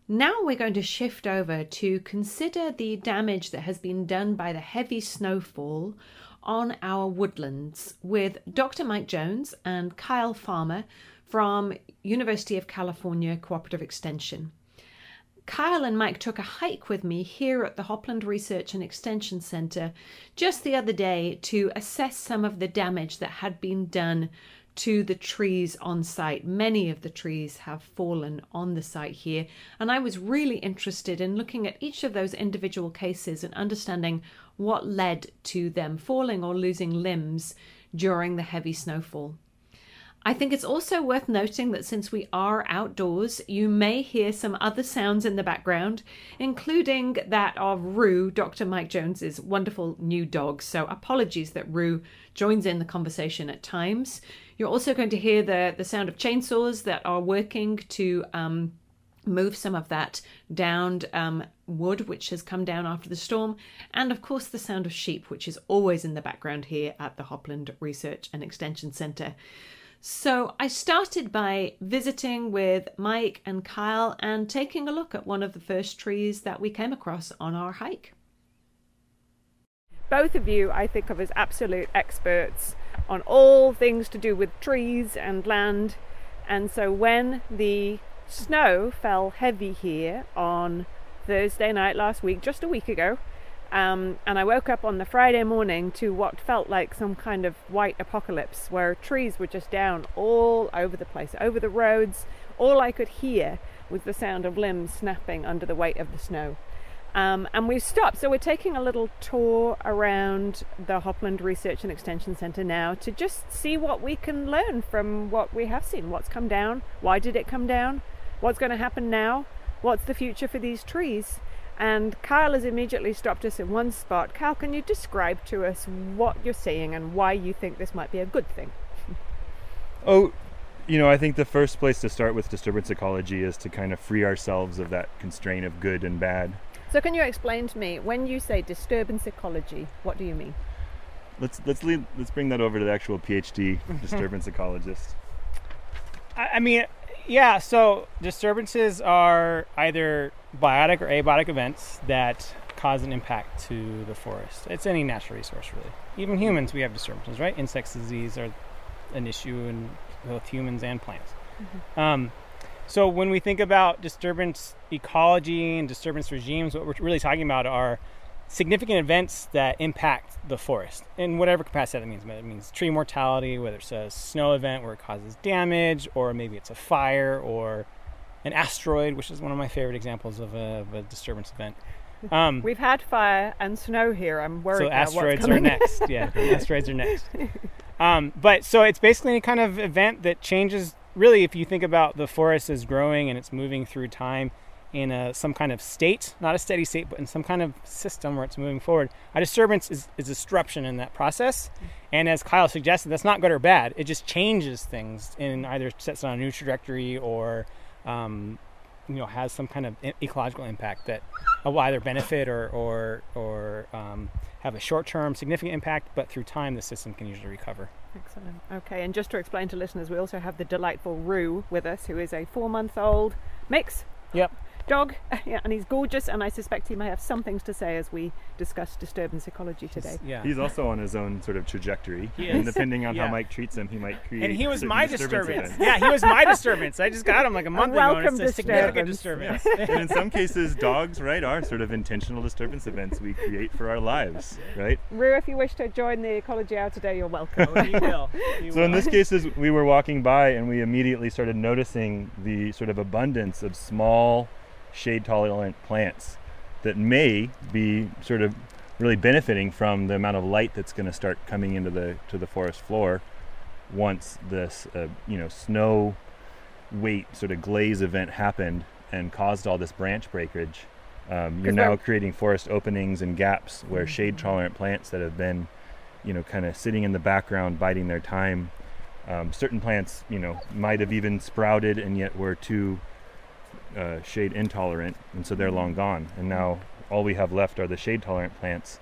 Now we're going to shift over to consider the damage that has been done by the heavy snowfall on our woodlands with Dr. Mike Jones and Kyle Farmer from University of California Cooperative Extension. Kyle and Mike took a hike with me here at the Hopland Research and Extension Center just the other day to assess some of the damage that had been done to the trees on site. Many of the trees have fallen on the site here, and I was really interested in looking at each of those individual cases and understanding what led to them falling or losing limbs during the heavy snowfall. I think it's also worth noting that since we are outdoors, you may hear some other sounds in the background, including that of Rue, Dr. Mike Jones's wonderful new dog. So apologies that Rue joins in the conversation at times. You're also going to hear the, the sound of chainsaws that are working to um, move some of that downed um, wood which has come down after the storm, and of course the sound of sheep, which is always in the background here at the Hopland Research and Extension Centre. So I started by visiting with Mike and Kyle and taking a look at one of the first trees that we came across on our hike. Both of you, I think of as absolute experts on all things to do with trees and land. And so when the snow fell heavy here on Thursday night last week, just a week ago. Um, and I woke up on the Friday morning to what felt like some kind of white apocalypse where trees were just down all over the place, over the roads. All I could hear was the sound of limbs snapping under the weight of the snow. Um, and we've stopped, so we're taking a little tour around the Hopland Research and Extension Centre now to just see what we can learn from what we have seen. What's come down? Why did it come down? What's going to happen now? What's the future for these trees? And Kyle has immediately stopped us in one spot. Kyle, can you describe to us what you're seeing and why you think this might be a good thing? oh, you know, I think the first place to start with disturbance ecology is to kind of free ourselves of that constraint of good and bad. So, can you explain to me when you say disturbance ecology, what do you mean? Let's let's lead, let's bring that over to the actual PhD disturbance ecologist. I mean, yeah. So disturbances are either biotic or abiotic events that cause an impact to the forest. It's any natural resource, really. Even humans, we have disturbances, right? Insects disease are an issue in both humans and plants. Mm-hmm. Um, so when we think about disturbance ecology and disturbance regimes, what we're really talking about are significant events that impact the forest in whatever capacity that means. It means tree mortality, whether it's a snow event where it causes damage, or maybe it's a fire, or an asteroid, which is one of my favorite examples of a, of a disturbance event. Um, We've had fire and snow here. I'm worried. So asteroids are next. Yeah, asteroids are next. Um, but so it's basically any kind of event that changes. Really, if you think about the forest as growing and it's moving through time in a, some kind of state, not a steady state, but in some kind of system where it's moving forward, a disturbance is, is disruption in that process. And as Kyle suggested, that's not good or bad. It just changes things in either sets it on a new trajectory or um, you know has some kind of ecological impact that will either benefit or or or um, have a short-term significant impact, but through time the system can usually recover. Excellent. Okay, and just to explain to listeners, we also have the delightful Rue with us, who is a four-month-old mix. Yep dog, yeah, and he's gorgeous, and I suspect he may have some things to say as we discuss disturbance ecology today. He's, yeah, he's also on his own sort of trajectory, and depending on yeah. how Mike treats him, he might create. And he was my disturbance. yeah, he was my disturbance. I just got him like a month ago, and it's a significant disturbance. and in some cases, dogs, right, are sort of intentional disturbance events we create for our lives, right? Rue, if you wish to join the ecology hour today, you're welcome. Oh, he will. He so will. in this case, we were walking by, and we immediately started noticing the sort of abundance of small shade tolerant plants that may be sort of really benefiting from the amount of light that's going to start coming into the to the forest floor once this uh, you know snow weight sort of glaze event happened and caused all this branch breakage um, you're now creating forest openings and gaps where shade tolerant plants that have been you know kind of sitting in the background biding their time um, certain plants you know might have even sprouted and yet were too uh, shade intolerant, and so they're long gone. And now all we have left are the shade tolerant plants,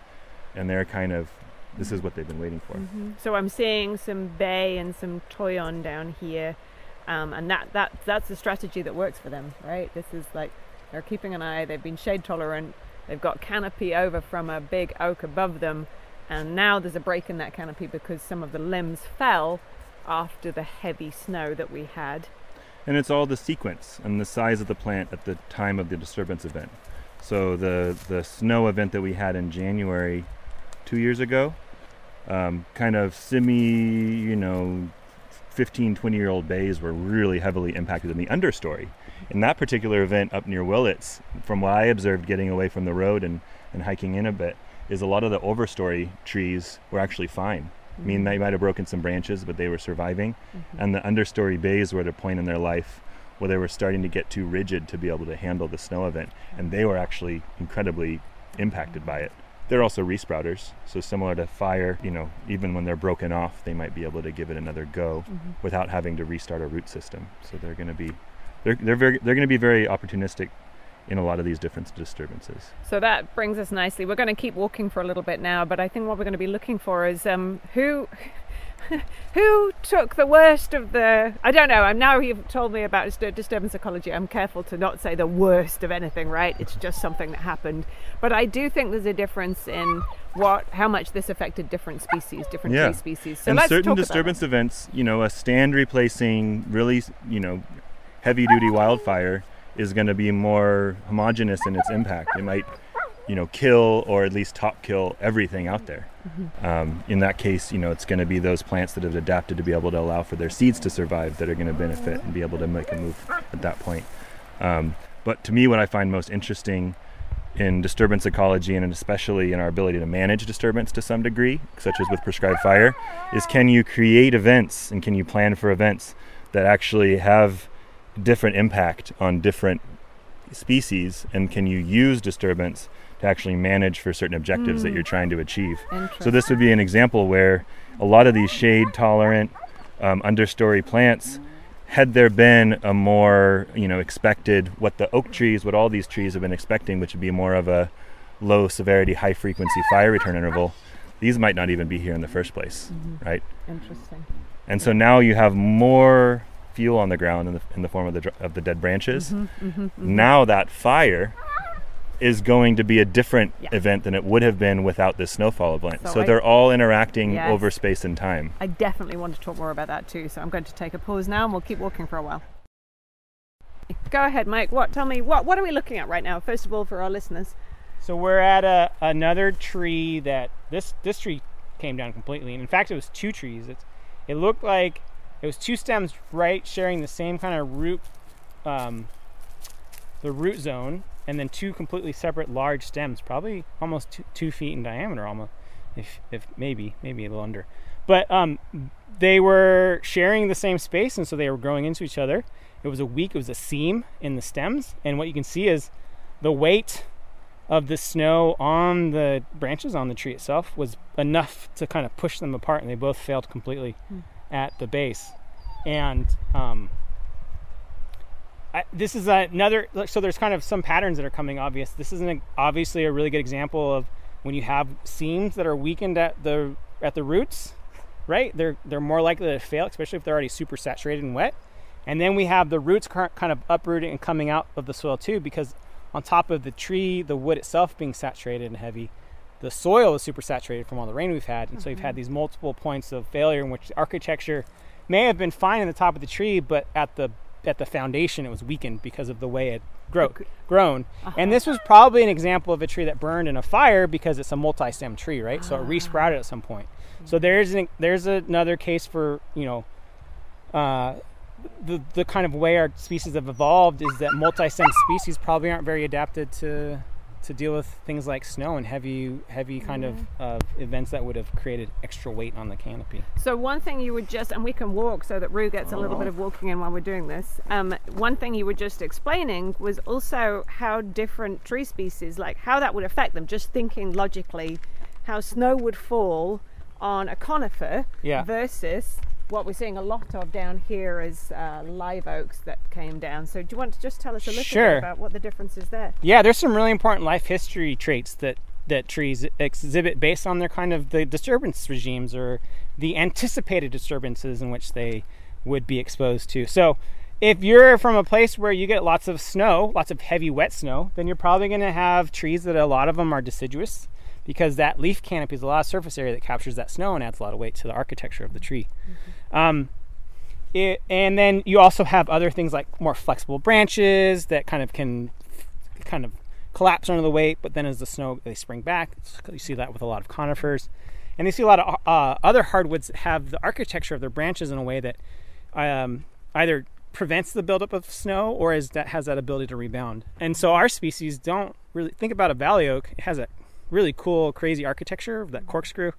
and they're kind of this is what they've been waiting for. Mm-hmm. So I'm seeing some bay and some toyon down here, um, and that that that's the strategy that works for them, right? This is like they're keeping an eye. They've been shade tolerant. They've got canopy over from a big oak above them, and now there's a break in that canopy because some of the limbs fell after the heavy snow that we had and it's all the sequence and the size of the plant at the time of the disturbance event. So the the snow event that we had in January two years ago, um, kind of semi, you know, 15, 20 year old bays were really heavily impacted in the understory. In that particular event up near Willits, from what I observed getting away from the road and, and hiking in a bit, is a lot of the overstory trees were actually fine. I mean, they might have broken some branches, but they were surviving. Mm-hmm. And the understory bays were at a point in their life where they were starting to get too rigid to be able to handle the snow event. And they were actually incredibly impacted by it. They're also resprouters, so similar to fire, you know, even when they're broken off, they might be able to give it another go mm-hmm. without having to restart a root system. So they're going to be, they're, they're very, they're going to be very opportunistic in a lot of these different disturbances. So that brings us nicely. We're going to keep walking for a little bit now, but I think what we're going to be looking for is um, who who took the worst of the i don't know i'm now you've told me about disturbance ecology i'm careful to not say the worst of anything right it's just something that happened but i do think there's a difference in what how much this affected different species different yeah. tree species so and certain disturbance events you know a stand replacing really you know heavy duty wildfire is going to be more homogenous in its impact. It might, you know, kill or at least top kill everything out there. Mm-hmm. Um, in that case, you know, it's going to be those plants that have adapted to be able to allow for their seeds to survive that are going to benefit and be able to make a move at that point. Um, but to me, what I find most interesting in disturbance ecology and especially in our ability to manage disturbance to some degree, such as with prescribed fire, is can you create events and can you plan for events that actually have different impact on different species and can you use disturbance to actually manage for certain objectives that you're trying to achieve. So this would be an example where a lot of these shade tolerant um, understory plants had there been a more you know expected what the oak trees what all these trees have been expecting which would be more of a low severity high frequency fire return interval these might not even be here in the first place right Interesting. and so now you have more fuel on the ground in the, in the form of the of the dead branches Mm-hmm, now that fire is going to be a different Yeah. event than it would have been without this snowfall event So so I- they're all interacting Yes. over space and time I definitely want to talk more about that too. So I'm going to take a pause now and we'll keep walking for a while. Go ahead, Mike. What? Tell me what? What are we looking at right now? First of all, for our listeners. So we're at a, another tree that this this tree came down completely, and in fact, it was two trees. It it looked like it was two stems right sharing the same kind of root, um, the root zone, and then two completely separate large stems, probably almost two, two feet in diameter, almost, if if maybe maybe a little under, but um, they were sharing the same space, and so they were growing into each other. It was a weak, it was a seam in the stems, and what you can see is the weight of the snow on the branches on the tree itself was enough to kind of push them apart, and they both failed completely at the base. And um, I, this is another. So there's kind of some patterns that are coming obvious. This is an, obviously a really good example of when you have seams that are weakened at the at the roots, right? They're they're more likely to fail, especially if they're already super saturated and wet. And then we have the roots kind of uprooting and coming out of the soil too, because on top of the tree, the wood itself being saturated and heavy, the soil is super saturated from all the rain we've had. And so you've had mm-hmm. these multiple points of failure in which the architecture may have been fine in the top of the tree, but at the at the foundation it was weakened because of the way it grow, grown. And uh-huh. this was probably an example of a tree that burned in a fire because it's a multi-stem tree, right? So it ah. resprouted at some point. So mm-hmm. there's an, there's another case for you know uh, the the kind of way our species have evolved is that multi-stem species probably aren't very adapted to to deal with things like snow and heavy heavy kind of uh, events that would have created extra weight on the canopy. So one thing you would just, and we can walk so that Rue gets a little bit of walking in while we're doing this. Um, one thing you were just explaining was also how different tree species, like how that would affect them. Just thinking logically, how snow would fall on a conifer Yeah. versus what we're seeing a lot of down here is uh, live oaks that came down. So do you want to just tell us a little Sure. bit about what the difference is there? Yeah, there's some really important life history traits that that trees exhibit based on their kind of the disturbance regimes or the anticipated disturbances in which they would be exposed to. So, if you're from a place where you get lots of snow, lots of heavy wet snow, then you're probably going to have trees that a lot of them are deciduous because that leaf canopy is a lot of surface area that captures that snow and adds a lot of weight to the architecture of the tree. Um, it, and then you also have other things like more flexible branches that kind of can kind of collapse under the weight, but then as the snow they spring back. You see that with a lot of conifers, and you see a lot of uh, other hardwoods have the architecture of their branches in a way that um, either prevents the buildup of snow or is that has that ability to rebound. And so our species don't really think about a valley oak. It has a really cool, crazy architecture of that corkscrew.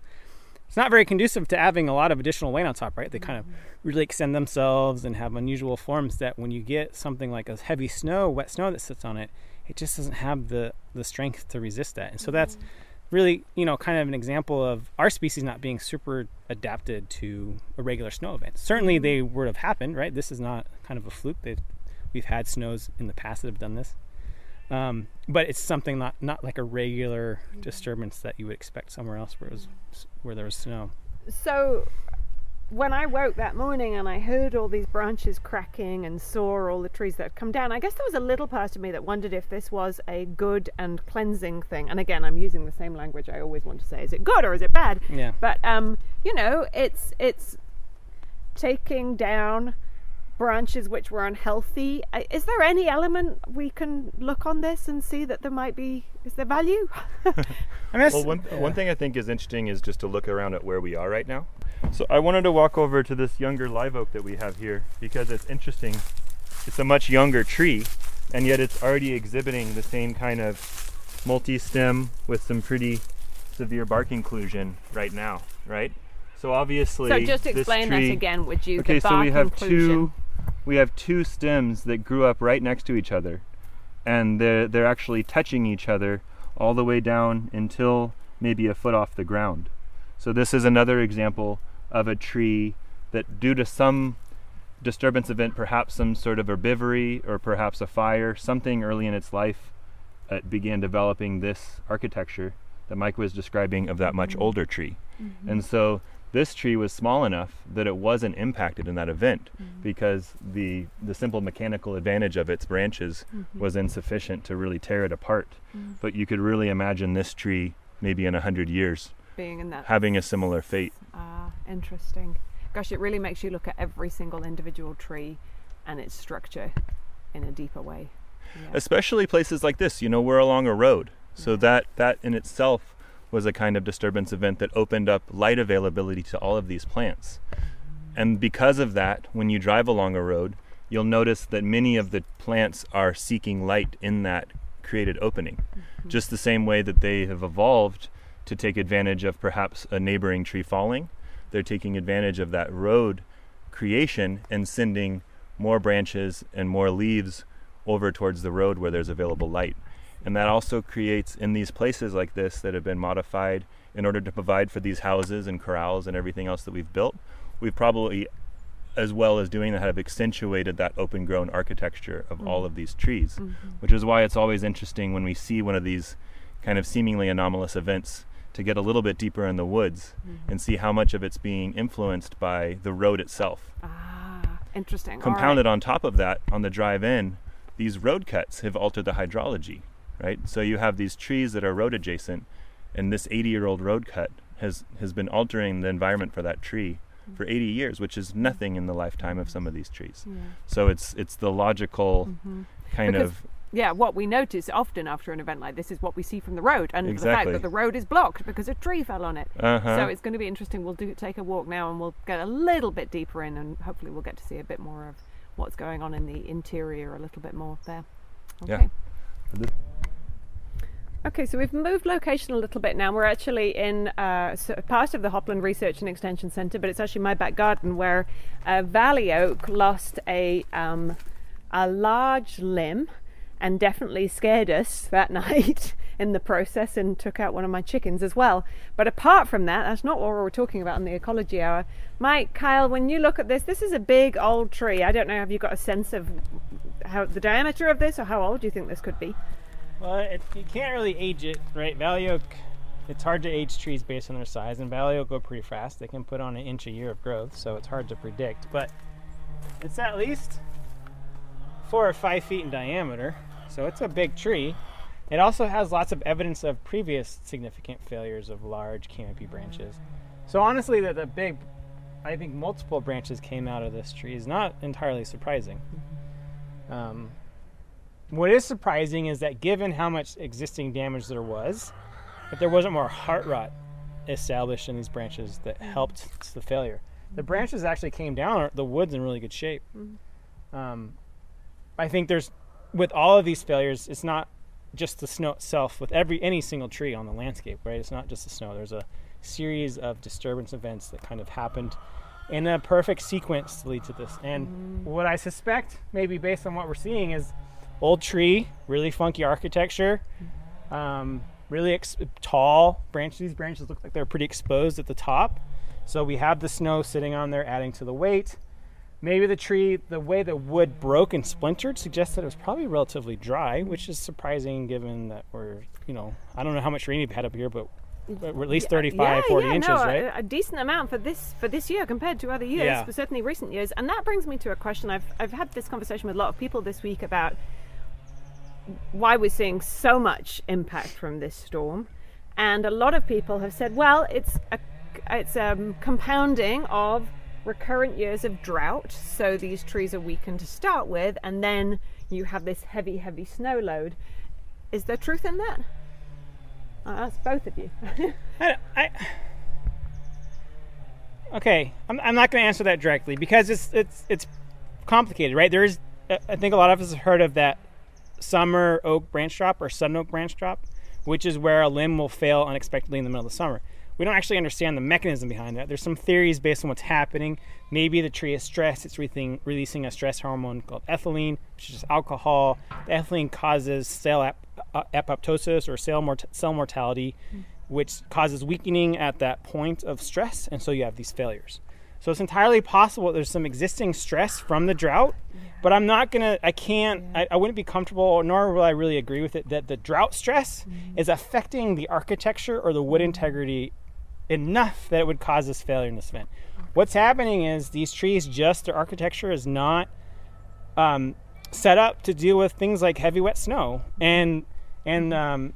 It's not very conducive to having a lot of additional weight on top, right? They kind of mm-hmm. really extend themselves and have unusual forms that when you get something like a heavy snow, wet snow that sits on it, it just doesn't have the the strength to resist that. And so that's mm-hmm. really, you know, kind of an example of our species not being super adapted to a regular snow event. Certainly mm-hmm. they would have happened, right? This is not kind of a fluke. They, we've had snows in the past that have done this. Um, but it's something not, not like a regular disturbance that you would expect somewhere else where it was where there was snow. So when I woke that morning and I heard all these branches cracking and saw all the trees that had come down, I guess there was a little part of me that wondered if this was a good and cleansing thing. And again, I'm using the same language I always want to say: is it good or is it bad? Yeah. But um, you know, it's it's taking down branches which were unhealthy. Uh, Is there any element we can look on this and see that there might be? Is there value? I mean, Well, one, one thing I think is interesting is just to look around at where we are right now. So I wanted to walk over to this younger live oak that we have here because it's interesting. It's a much younger tree, and yet it's already exhibiting the same kind of multi-stem with some pretty severe bark inclusion right now, right? So obviously, so just this explain tree, that again, would you? Okay, the so we have inclusion. two we have two stems that grew up right next to each other. and they're they're actually touching each other all the way down until maybe a foot off the ground. So this is another example of a tree that due to some disturbance event, perhaps some sort of herbivory or perhaps a fire, something early in its life, it began developing this architecture that Mike was describing of that much Mm-hmm. older tree. And so this tree was small enough that it wasn't impacted in that event Mm-hmm. because the the simple mechanical advantage of its branches Mm-hmm. was insufficient to really tear it apart. But you could really imagine this tree maybe in a hundred years Being in that. having a similar fate. Ah, interesting. Gosh, it really makes you look at every single individual tree and its structure in a deeper way. Yeah. especially places like this you know we're along a road so that that in itself was a kind of disturbance event that opened up light availability to all of these plants. And because of that when you drive along a road you'll notice that many of the plants are seeking light in that created opening. Mm-hmm. Just the same way that they have evolved to take advantage of perhaps a neighboring tree falling they're taking advantage of that road creation and sending more branches and more leaves over towards the road where there's available light. And that also creates in these places like this that have been modified in order to provide for these houses and corrals and everything else that we've built. We've probably, as well as doing that, have accentuated that open grown architecture of mm. all of these trees, mm-hmm. which is why it's always interesting when we see one of these kind of seemingly anomalous events to get a little bit deeper in the woods mm-hmm. and see how much of it's being influenced by the road itself. Ah, interesting. All right. Compounded on top of that, on the drive in, these road cuts have altered the hydrology, right? So you have these trees that are road adjacent, and this 80 year old road cut has, has been altering the environment for that tree for 80 years, which is nothing in the lifetime of some of these trees. Yeah. So it's it's the logical kind Because- of Yeah, what we notice often after an event like this is what we see from the road, and the fact that the road is blocked because a tree fell on it. uh-huh. So it's going to be interesting. We'll do take a walk now, and we'll get a little bit deeper in, and hopefully we'll get to see a bit more of what's going on in the interior a little bit more there. Yeah. Okay. So we've moved location a little bit now. We're actually in uh, part of the Hopland Research and Extension Centre, but it's actually my back garden where uh, Valley Oak lost a um, a large limb and definitely scared us that night in the process and took out one of my chickens as well. But apart from that, that's not what we were talking about in the ecology hour. Mike, Kyle, when you look at this, this is a big old tree. I don't know, have you got a sense of how the diameter of this or how old do you think this could be? Well, it, you can't really age it, right? Valley oak, it's hard to age trees based on their size, and valley oak go pretty fast. They can put on an inch a year of growth, so it's hard to predict. But it's at least four or five feet in diameter, so it's a big tree. It also has lots of evidence of previous significant failures of large canopy branches. So honestly, that the big, I think multiple branches came out of this tree is not entirely surprising. Um, what is surprising is that given how much existing damage there was, that there wasn't more heart rot established in these branches that helped the failure. The branches actually came down. The wood's in really good shape. Um, I think there's, with all of these failures, it's not just the snow itself. With every any single tree on the landscape, right? It's not just the snow. There's a series of disturbance events that kind of happened in a perfect sequence to lead to this. And what I suspect, maybe based on what we're seeing, is old tree, really funky architecture, um, really ex- tall branches. These branches look like they're pretty exposed at the top. So we have the snow sitting on there, adding to the weight. Maybe the tree, the way the wood broke and splintered, suggests that it was probably relatively dry, which is surprising given that we're, you know, I don't know how much rain we've had up here, but we're at least 35, yeah, 40 yeah, inches, no, right? A, a decent amount for this for this year compared to other years, Yeah. but certainly recent years. And that brings me to a question. I've I've had this conversation with a lot of people this week about why we're seeing so much impact from this storm, and a lot of people have said, well, it's a it's um, compounding of recurrent years of drought. So these trees are weakened to start with, and then you have this heavy, heavy snow load. Is there truth in that? I that's both of you. I, I, okay, I'm, I'm not going to answer that directly because it's it's it's complicated, right? There's I- I think a lot of us have heard of that summer oak branch drop or sudden oak branch drop, which is where a limb will fail unexpectedly in the middle of the summer. we don't actually understand the mechanism behind that. There's some theories based on what's happening. Maybe the tree is stressed. It's releasing, releasing a stress hormone called ethylene, which is just alcohol. The ethylene causes cell ap- uh, apoptosis or cell, mort- cell mortality, which causes weakening at that point of stress, and so you have these failures. So it's entirely possible there's some existing stress from the drought, but I'm not gonna, I can't, I, I wouldn't be comfortable, nor will I really agree with it, that the drought stress is affecting the architecture or the wood integrity enough that it would cause this failure in this event. What's happening is these trees, just their architecture is not um, set up to deal with things like heavy wet snow. And and um,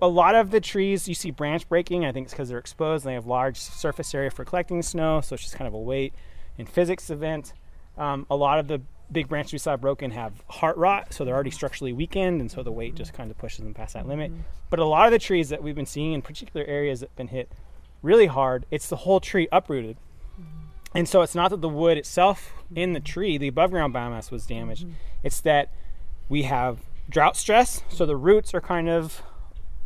a lot of the trees you see branch breaking. I think it's because they're exposed and they have large surface area for collecting snow so it's just kind of a weight and physics event. Um, a lot of the big branches we saw broken have heart rot so they're already structurally weakened and so the weight just kind of pushes them past that limit. Mm-hmm. But a lot of the trees that we've been seeing in particular areas that have been hit really hard it's the whole tree uprooted. Mm-hmm. And so it's not that the wood itself mm-hmm. in the tree, the above ground biomass was damaged. It's that we have drought stress, so the roots are kind of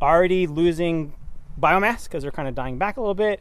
already losing biomass because they're kind of dying back a little bit.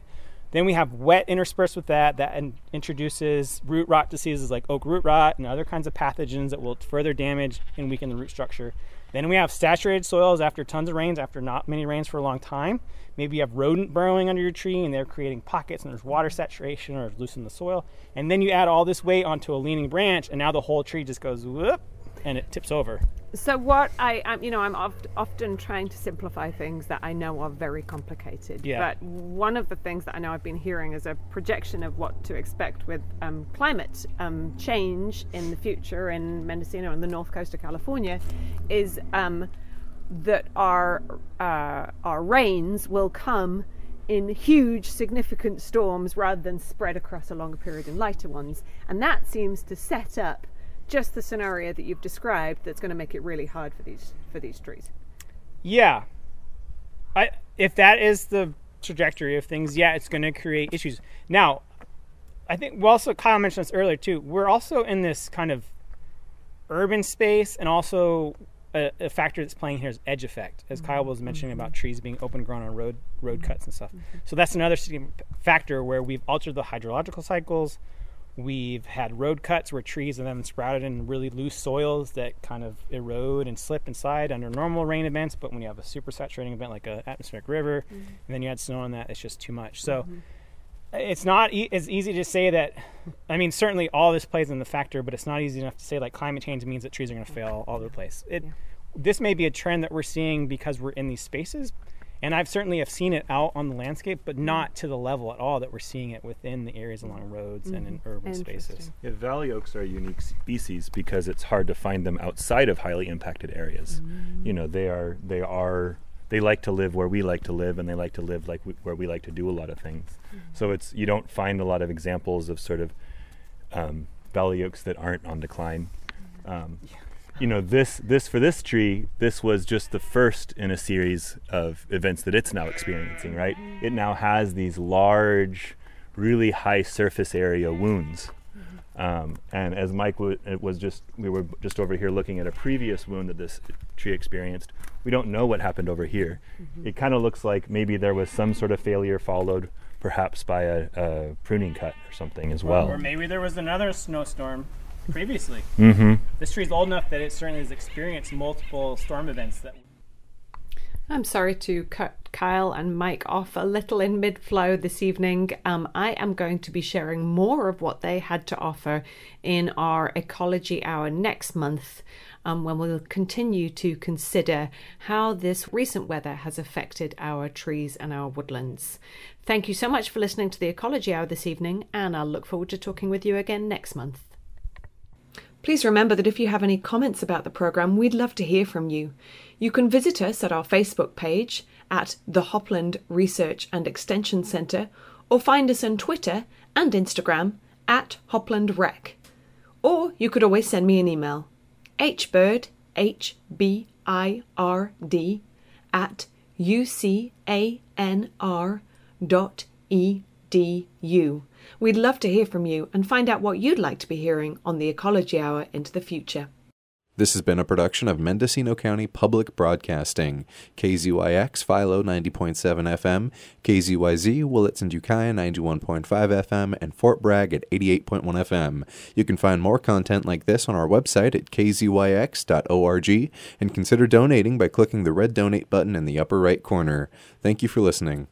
Then we have wet interspersed with that that introduces root rot diseases like oak root rot and other kinds of pathogens that will further damage and weaken the root structure. Then we have saturated soils after tons of rains, after not many rains for a long time. Maybe you have rodent burrowing under your tree and they're creating pockets and there's water saturation or loosen the soil. And then you add all this weight onto a leaning branch and now the whole tree just goes whoop and it tips over. So what I, um, you know, I'm oft, often trying to simplify things that I know are very complicated. Yeah. But one of the things that I know I've been hearing is a projection of what to expect with um, climate um, change in the future in Mendocino and the north coast of California, is um, that our uh, our rains will come in huge, significant storms rather than spread across a longer period in lighter ones, and that seems to set up just the scenario that you've described that's going to make it really hard for these for these trees. Yeah. I if that is the trajectory of things, yeah, it's going to create issues. Now, I think we also Kyle mentioned this earlier too. We're also in this kind of urban space, and also a, a factor that's playing here is edge effect, as mm-hmm. Kyle was mentioning about mm-hmm. trees being open grown on road road mm-hmm. cuts and stuff. So that's another factor where we've altered the hydrological cycles. We've had road cuts where trees have then sprouted in really loose soils that kind of erode and slip inside under normal rain events. But when you have a super saturating event like an atmospheric river, and then you add snow on that, it's just too much. So mm-hmm. it's not e- as easy to say that. I mean, certainly all this plays in the factor, but it's not easy enough to say like climate change means that trees are going to mm-hmm. fail all over the place. It, This may be a trend that we're seeing because we're in these spaces, and I've certainly have seen it out on the landscape, but not to the level at all that we're seeing it within the areas along roads and in urban spaces. Yeah, valley oaks are a unique species because it's hard to find them outside of highly impacted areas. You know, they are they are they like to live where we like to live, and they like to live like we, where we like to do a lot of things. So it's you don't find a lot of examples of sort of um, valley oaks that aren't on decline. Um, you know, this this for this tree, this was just the first in a series of events that it's now experiencing. Right, mm-hmm. it now has these large, really high surface area wounds. Mm-hmm. Um, and as Mike w- it was just, we were just over here looking at a previous wound that this tree experienced. We don't know what happened over here. Mm-hmm. It kind of looks like maybe there was some sort of failure followed perhaps by a, a pruning cut or something as well. Or maybe there was another snowstorm previously. Mm-hmm. This tree's old enough that it certainly has experienced multiple storm events that I'm sorry to cut Kyle and Mike off a little in mid flow this evening. Um, I am going to be sharing more of what they had to offer in our Ecology Hour next month. Um, when we'll continue to consider how this recent weather has affected our trees and our woodlands. Thank you so much for listening to the Ecology Hour this evening, and I'll look forward to talking with you again next month. Please remember that if you have any comments about the programme, we'd love to hear from you. You can visit us at our Facebook page at the Hopland Research and Extension Centre or find us on Twitter and Instagram at Hopland Rec. Or you could always send me an email hbird, H B I R D, at ucanr dot edu. We'd love to hear from you and find out what you'd like to be hearing on the Ecology Hour into the future. This has been a production of Mendocino County Public Broadcasting, KZYX Philo 90.7 FM, KZYZ Willits and Ukiah 91.5 FM, and Fort Bragg at 88.1 FM. You can find more content like this on our website at kzyx.org and consider donating by clicking the red donate button in the upper right corner. Thank you for listening.